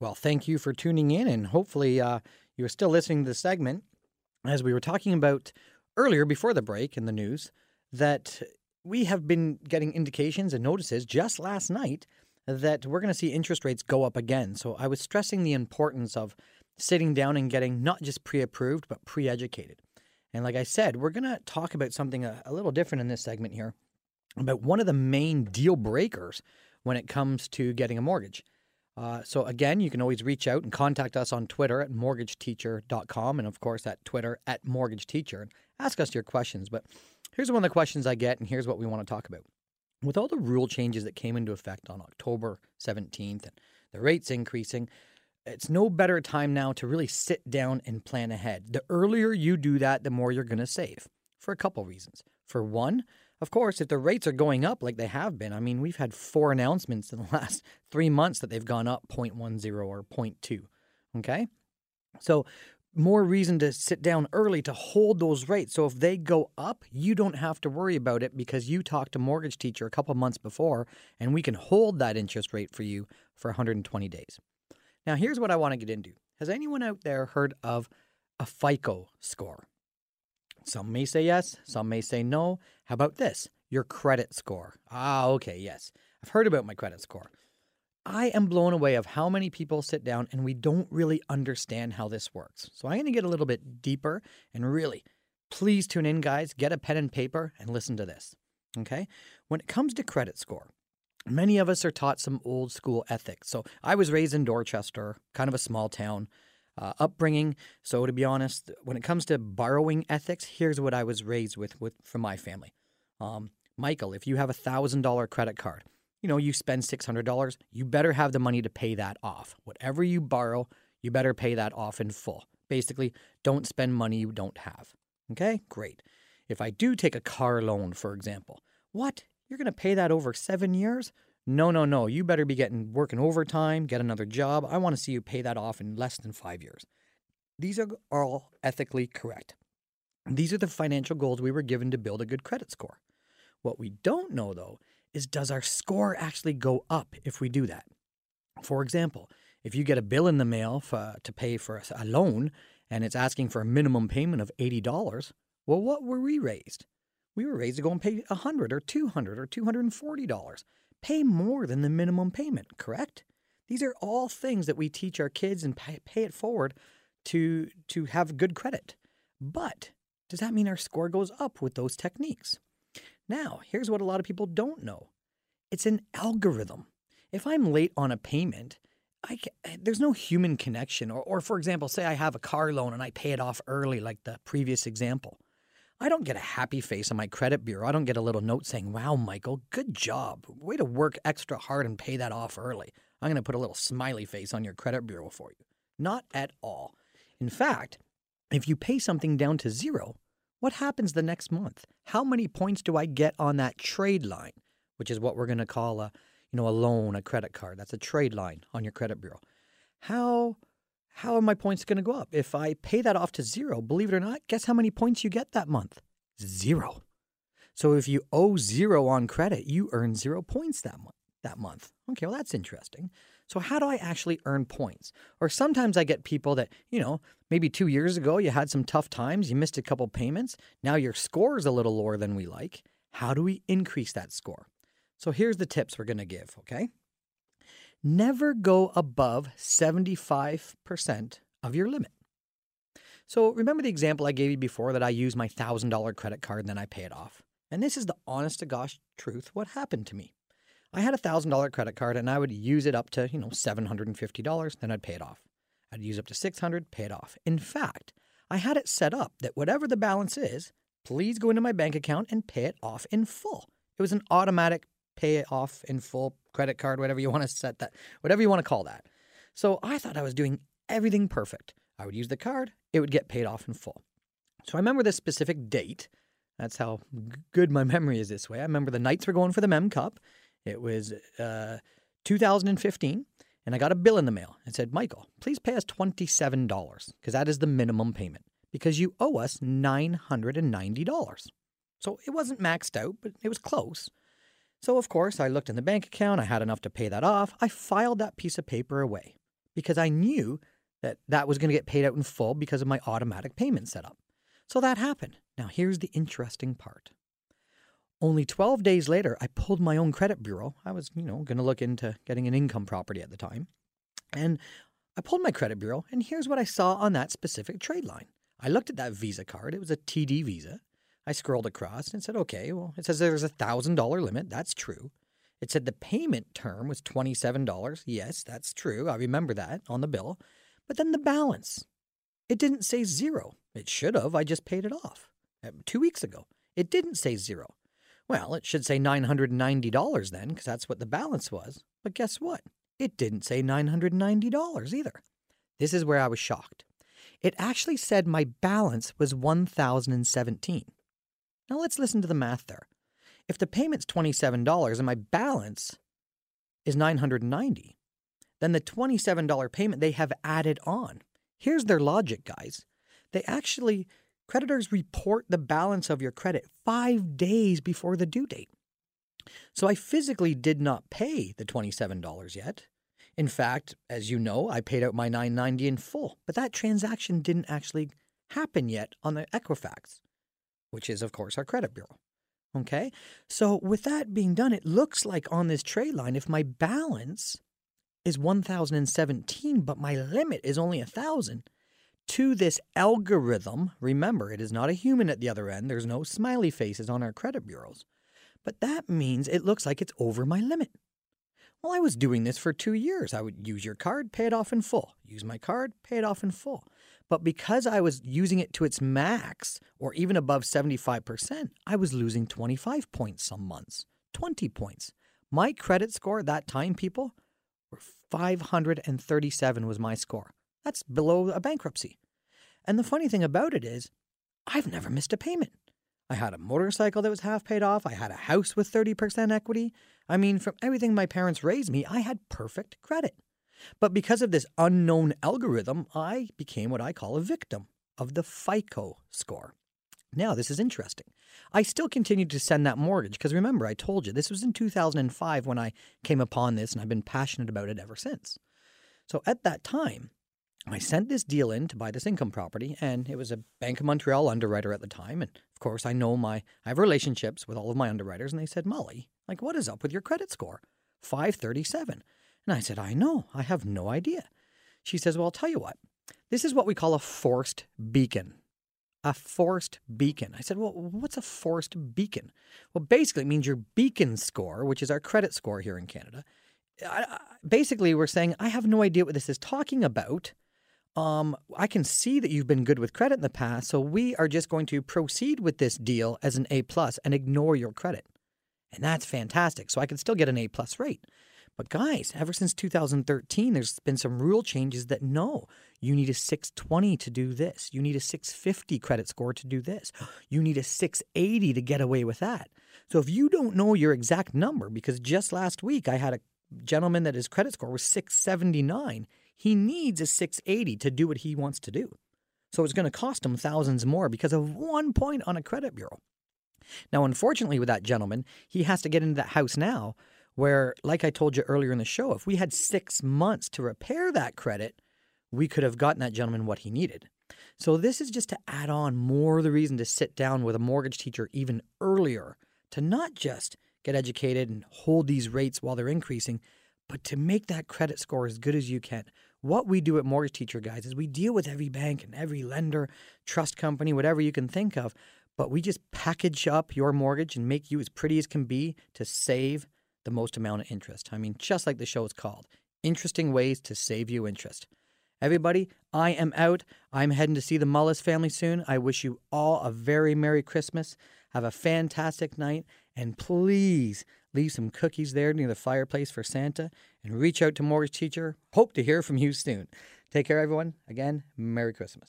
Well, thank you for tuning in, and hopefully, uh, you're still listening to the segment. As we were talking about earlier before the break in the news, that we have been getting indications and notices just last night that we're going to see interest rates go up again. So I was stressing the importance of sitting down and getting not just pre approved, but pre educated. And like I said, we're going to talk about something a, a, little different in this segment here about one of the main deal breakers when it comes to getting a mortgage. Uh, so again, you can always reach out and contact us on Twitter at mortgageteacher.com and of course at Twitter at mortgageteacher and ask us your questions. But here's one of the questions I get and here's what we want to talk about. With all the rule changes that came into effect on October 17th and the rates increasing, it's no better time now to really sit down and plan ahead. The earlier you do that, the more you're going to save for a couple reasons. For one, of course, if the rates are going up like they have been, I mean, we've had four announcements in the last three months that they've gone up 0.10 or 0.2. Okay. So, more reason to sit down early to hold those rates. So, if they go up, you don't have to worry about it because you talked to mortgage teacher a couple months before and we can hold that interest rate for you for 120 days. Now, here's what I want to get into. Has anyone out there heard of a FICO score? Some may say yes, some may say no. How about this? Your credit score. Ah, okay, yes. I've heard about my credit score. I am blown away of how many people sit down and we don't really understand how this works. So I'm going to get a little bit deeper and really please tune in guys, get a pen and paper and listen to this. Okay? When it comes to credit score, many of us are taught some old school ethics. So I was raised in Dorchester, kind of a small town uh, upbringing. So to be honest, when it comes to borrowing ethics, here's what I was raised with, with from my family. Um, Michael, if you have a thousand dollar credit card, you know you spend six hundred dollars, you better have the money to pay that off. Whatever you borrow, you better pay that off in full. Basically, don't spend money you don't have. Okay, great. If I do take a car loan, for example, what? You're going to pay that over seven years? No, no, no. You better be getting working overtime, get another job. I want to see you pay that off in less than five years. These are all ethically correct. These are the financial goals we were given to build a good credit score. What we don't know, though, is does our score actually go up if we do that? For example, if you get a bill in the mail for, uh, to pay for a loan and it's asking for a minimum payment of $80, well, what were we raised? We were raised to go and pay 100 or 200 or $240 pay more than the minimum payment, correct? These are all things that we teach our kids and pay, it forward to, to have good credit. But does that mean our score goes up with those techniques? Now, here's what a lot of people don't know it's an algorithm. If I'm late on a payment, can, eh, there's no human connection. Or, or, for example, say I have a car loan and I pay it off early, like the previous example. I don't get a happy face on my credit bureau. I don't get a little note saying, wow, Michael, good job. Way to work extra hard and pay that off early. I'm going to put a little smiley face on your credit bureau for you. Not at all. In fact, if you pay something down to zero, what happens the next month? How many points do I get on that trade line, which is what we're going to call a, you know, a loan, a credit card. That's a trade line on your credit bureau. How how are my points going to go up? If I pay that off to zero, believe it or not, guess how many points you get that month? Zero. So if you owe zero on credit, you earn zero points that month. That month. Okay, well that's interesting. So how do I actually earn points? Or sometimes I get people that, you know, maybe 2 years ago you had some tough times, you missed a couple payments, now your score is a little lower than we like. How do we increase that score? So here's the tips we're going to give, okay? Never go above 75% of your limit. So remember the example I gave you before that I use my $1,000 credit card and then I pay it off. And this is the honest to gosh truth what happened to me. I had a $1,000 credit card and I would use it up to, you know, $750, then I'd pay it off. I'd use up to 600, pay it off. In fact, I had it set up that whatever the balance is, please go into my bank account and pay it off in full. It was an automatic pay it off in full credit card, whatever you want to set that, whatever you want to call that. So I thought I was doing everything perfect. I would use the card, it would get paid off in full. So I remember this specific date. That's how good my memory is this way. I remember the Knights were going for the Mem Cup. It was uh, 2015, and I got a bill in the mail. It said, Michael, please pay us $27 because that is the minimum payment because you owe us $990. So it wasn't maxed out, but it was close. So, of course, I looked in the bank account. I had enough to pay that off. I filed that piece of paper away. because I knew that that was going to get paid out in full because of my automatic payment setup. So that happened. Now, here's the interesting part. Only 12 days later, I pulled my own credit bureau. I was, you know, going to look into getting an income property at the time. And I pulled my credit bureau, and here's what I saw on that specific trade line. I looked at that Visa card. It was a TD Visa. I scrolled across and said, okay, well, it says there's a $1,000 limit. That's true. It said the payment term was $27. Yes, that's true. I remember that on the bill. But then the balance, it didn't say zero. It should have. I just paid it off uh, two weeks ago. It didn't say zero. Well, it should say $990 then, because that's what the balance was. But guess what? It didn't say $990 either. This is where I was shocked. It actually said my balance was 1017 Now let's listen to the math there. If the payment's $27 and my balance is 990 then the $27 payment they have added on. Here's their logic, guys. They actually Creditors report the balance of your credit five days before the due date. So I physically did not pay the $27 yet. In fact, as you know, I paid out my 990 in full, but that transaction didn't actually happen yet on the Equifax, which is of course our credit bureau. Okay? So with that being done, it looks like on this trade line if my balance is 1017 but my limit is only 1000, to this algorithm. Remember, it is not a human at the other end. There's no smiley faces on our credit bureaus. But that means it looks like it's over my limit. Well, I was doing this for two years. I would use your card, pay it off in full. Use my card, pay it off in full. But because I was using it to its max, or even above 75%, I was losing 25 points some months, 20 points. My credit score at that time, people, were 537 was my score. That's below a bankruptcy. And the funny thing about it is, I've never missed a payment. I had a motorcycle that was half paid off. I had a house with 30% equity. I mean, from everything my parents raised me, I had perfect credit. But because of this unknown algorithm, I became what I call a victim of the FICO score. Now, this is interesting. I still continued to send that mortgage because remember, I told you this was in 2005 when I came upon this, and I've been passionate about it ever since. So at that time, I sent this deal in to buy this income property, and it was a Bank of Montreal underwriter at the time. And of course, I know my, I have relationships with all of my underwriters, and they said, Molly, like, what is up with your credit score? 537. And I said, I know, I have no idea. She says, Well, I'll tell you what, this is what we call a forced beacon. A forced beacon. I said, Well, what's a forced beacon? Well, basically, it means your beacon score, which is our credit score here in Canada. I, basically, we're saying, I have no idea what this is talking about um, I can see that you've been good with credit in the past, so we are just going to proceed with this deal as an A plus and ignore your credit. And that's fantastic. So I can still get an A plus rate. But guys, ever since 2013, there's been some rule changes that no, you need a 620 to do this. You need a 650 credit score to do this. You need a 680 to get away with that. So if you don't know your exact number, because just last week I had a gentleman that his credit score was 679 he needs a 680 to do what he wants to do. So it's going to cost him thousands more because of one point on a credit bureau. Now, unfortunately, with that gentleman, he has to get into that house now where, like I told you earlier in the show, if we had six months to repair that credit, we could have gotten that gentleman what he needed. So, this is just to add on more the reason to sit down with a mortgage teacher even earlier to not just get educated and hold these rates while they're increasing, but to make that credit score as good as you can. What we do at Mortgage Teacher, guys, is we deal with every bank and every lender, trust company, whatever you can think of, but we just package up your mortgage and make you as pretty as can be to save the most amount of interest. I mean, just like the show is called Interesting Ways to Save You Interest. Everybody, I am out. I'm heading to see the Mullis family soon. I wish you all a very Merry Christmas. Have a fantastic night. And please leave some cookies there near the fireplace for Santa and reach out to Mortgage Teacher. Hope to hear from you soon. Take care, everyone. Again, Merry Christmas.